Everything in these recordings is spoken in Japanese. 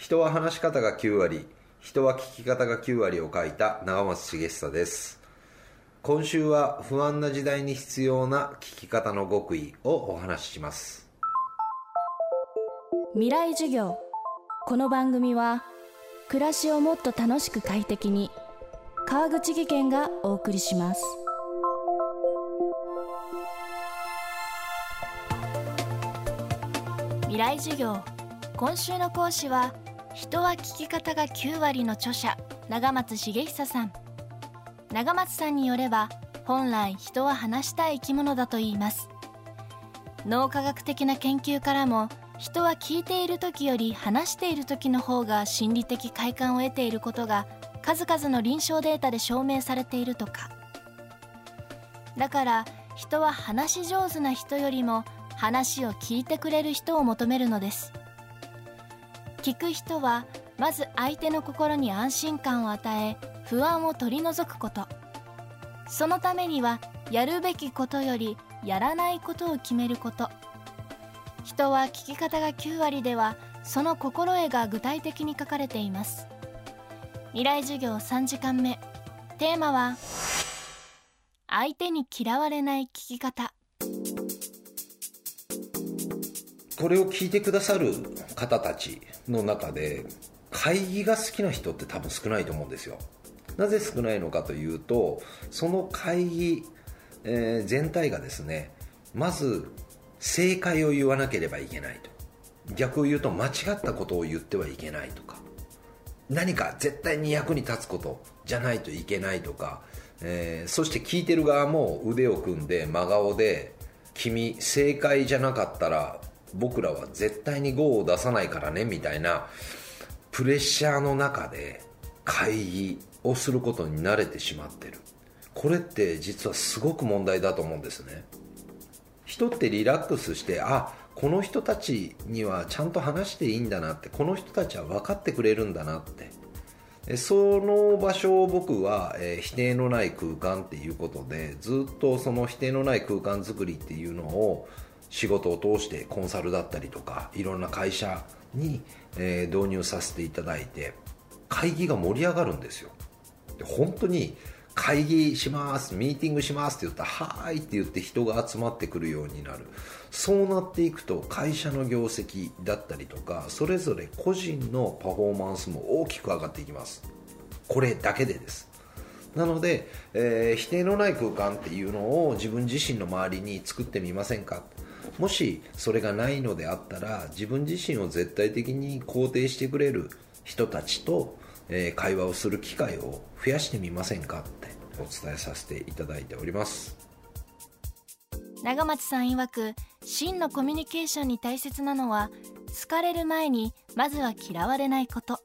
人は話し方が9割人は聞き方が9割を書いた長松茂久です。今週は不安な時代に必要な聞き方の極意をお話しします。未来授業。この番組は暮らしをもっと楽しく快適に川口義賢がお送りします。未来授業。今週の講師は人は聞き方が9割の著者長松茂久さん。長松さんによれば本来人は話したい生き物だといいます。脳科学的な研究からも人は聞いている時より話している時の方が心理的快感を得ていることが数々の臨床データで証明されているとか。だから人は話し上手な人よりも話を聞いてくれる人を求めるのです。聞く人はまず相手の心に安心感を与え不安を取り除くこと。そのためにはやるべきことよりやらないことを決めること。人は聞き方が9割ではその心得が具体的に書かれています。未来授業3時間目。テーマは相手に嫌われない聞き方。これを聞いてくださる方たち。の中で会議が好きな人って多分少ないと思うんですよ。なぜ少ないのかというとその会議、えー、全体がですねまず正解を言わなければいけないと。逆を言うと間違ったことを言ってはいけないとか。何か絶対に役に立つことじゃないといけないとか、えー、そして聞いてる側も腕を組んで真顔で君正解じゃなかったら僕らは絶対に GO を出さないからねみたいなプレッシャーの中で会議をすることに慣れてしまってる。これって実はすごく問題だと思うんですね。人ってリラックスしてあこの人たちにはちゃんと話していいんだなってこの人たちは分かってくれるんだなって。その場所を僕は、えー、否定のない空間っていうことでずっとその否定のない空間づくりっていうのを仕事を通してコンサルだったりとかいろんな会社に、えー、導入させていただいて会議が盛り上がるんですよ。で本当に会議しますミーティングしますって言ったらはーいって言って人が集まってくるようになる。そうなっていくと会社の業績だったりとかそれぞれ個人のパフォーマンスも大きく上がっていきます。これだけでです。なので、えー、否定のない空間っていうのを自分自身の周りに作ってみませんか？もしそれがないのであったら自分自身を絶対的に肯定してくれる人たちと、えー、会話をする機会を増やしてみませんか？ってお伝えさせていただいております。長松さん曰く真のコミュニケーションに大切なのは好かれる前にまずは嫌われないこと。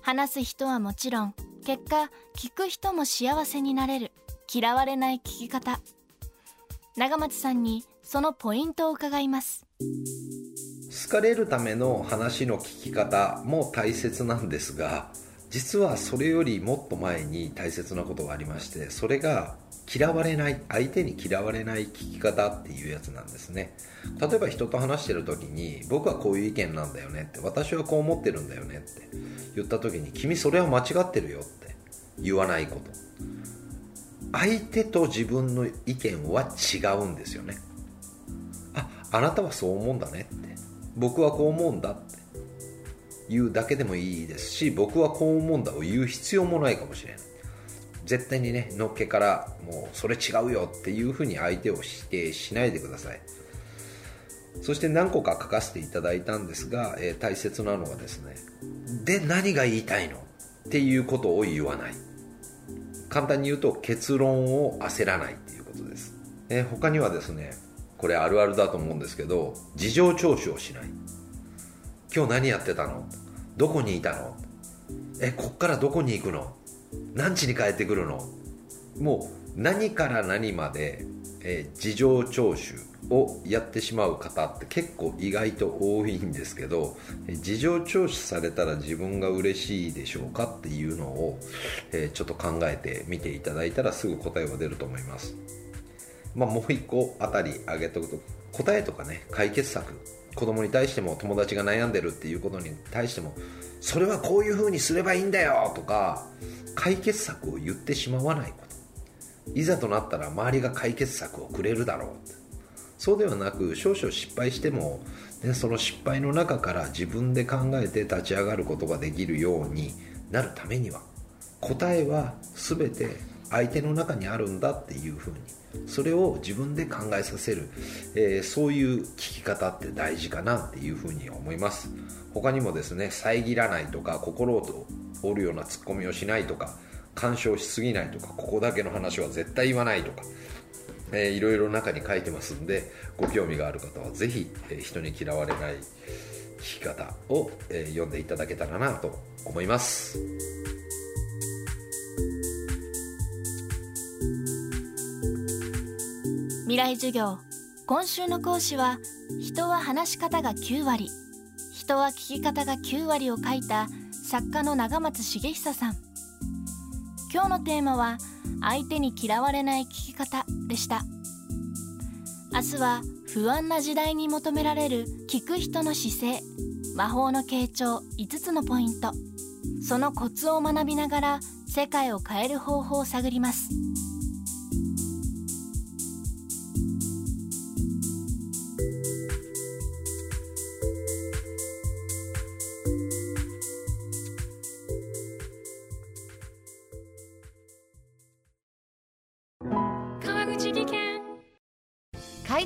話す人はもちろん結果聞く人も幸せになれる。嫌われない聞き方。長松さんにそのポイントを伺います。好かれるための話の聞き方も大切なんですが実はそれよりもっと前に大切なことがありましてそれが嫌われない相手に嫌われない聞き方っていうやつなんですね。例えば人と話してる時に僕はこういう意見なんだよねって私はこう思ってるんだよねって言った時に君それは間違ってるよって言わないこと。相手と自分の意見は違うんですよね。ああなたはそう思うんだねって僕はこう思うんだって言うだけでもいいですし僕はこう思うんだを言う必要もないかもしれない。絶対にねのっけからもうそれ違うよっていうふうに相手を否定しないでください。そして何個か書かせていただいたんですが、えー、大切なのはですねで何が言いたいのっていうことを言わない。簡単に言うと結論を焦らないっていうことです、えー、他にはですねこれあるあるだと思うんですけど事情聴取をしない。今日何やってたの？どこにいたの？えこっからどこに行くの？何時に帰ってくるの？もう何から何まで、えー、事情聴取をやってしまう方って結構意外と多いんですけど、えー、事情聴取されたら自分が嬉しいでしょうかっていうのを、えー、ちょっと考えてみていただいたらすぐ答えは出ると思います。まあ、もう一個あたり挙げておくと答えとかね解決策子供に対しても友達が悩んでるっていうことに対してもそれはこういうふうにすればいいんだよとか解決策を言ってしまわないこと。いざとなったら周りが解決策をくれるだろう。そうではなく少々失敗しても、ね、その失敗の中から自分で考えて立ち上がることができるようになるためには答えは全て相手の中にあるんだっていうふうにそれを自分で考えさせる、えー、そういう聞き方って大事かなっていうふうに思います。他にもですね遮らないとか心を折るようなツッコミをしないとか干渉しすぎないとかここだけの話は絶対言わないとか、えー、いろいろ中に書いてますんでご興味がある方はぜひ、えー、人に嫌われない聞き方を、えー、読んでいただけたらなと思います。未来授業今週の講師は人は話し方が9割人は聞き方が9割を書いた作家の長松茂久さん。今日のテーマは相手に嫌われない聞き方でした。明日は不安な時代に求められる聞く人の姿勢。魔法の傾聴。5つのポイント。そのコツを学びながら世界を変える方法を探ります。